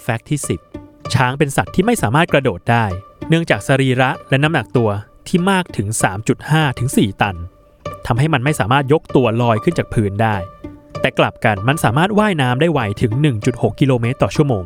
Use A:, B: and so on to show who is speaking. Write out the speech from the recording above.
A: แฟกต์ที่ 10 ช้างเป็นสัตว์ที่ไม่สามารถกระโดดได้ เนื่องจากสรีระและน้ำหนักตัวที่มากถึง 3.5 ถึง 4 ตันทำให้มันไม่สามารถยกตัวลอยขึ้นจากพื้นได้ แต่กลับกันมันสามารถว่ายน้ำได้ไวถึง 1.6 กิโลเมตรต่อชั่วโมง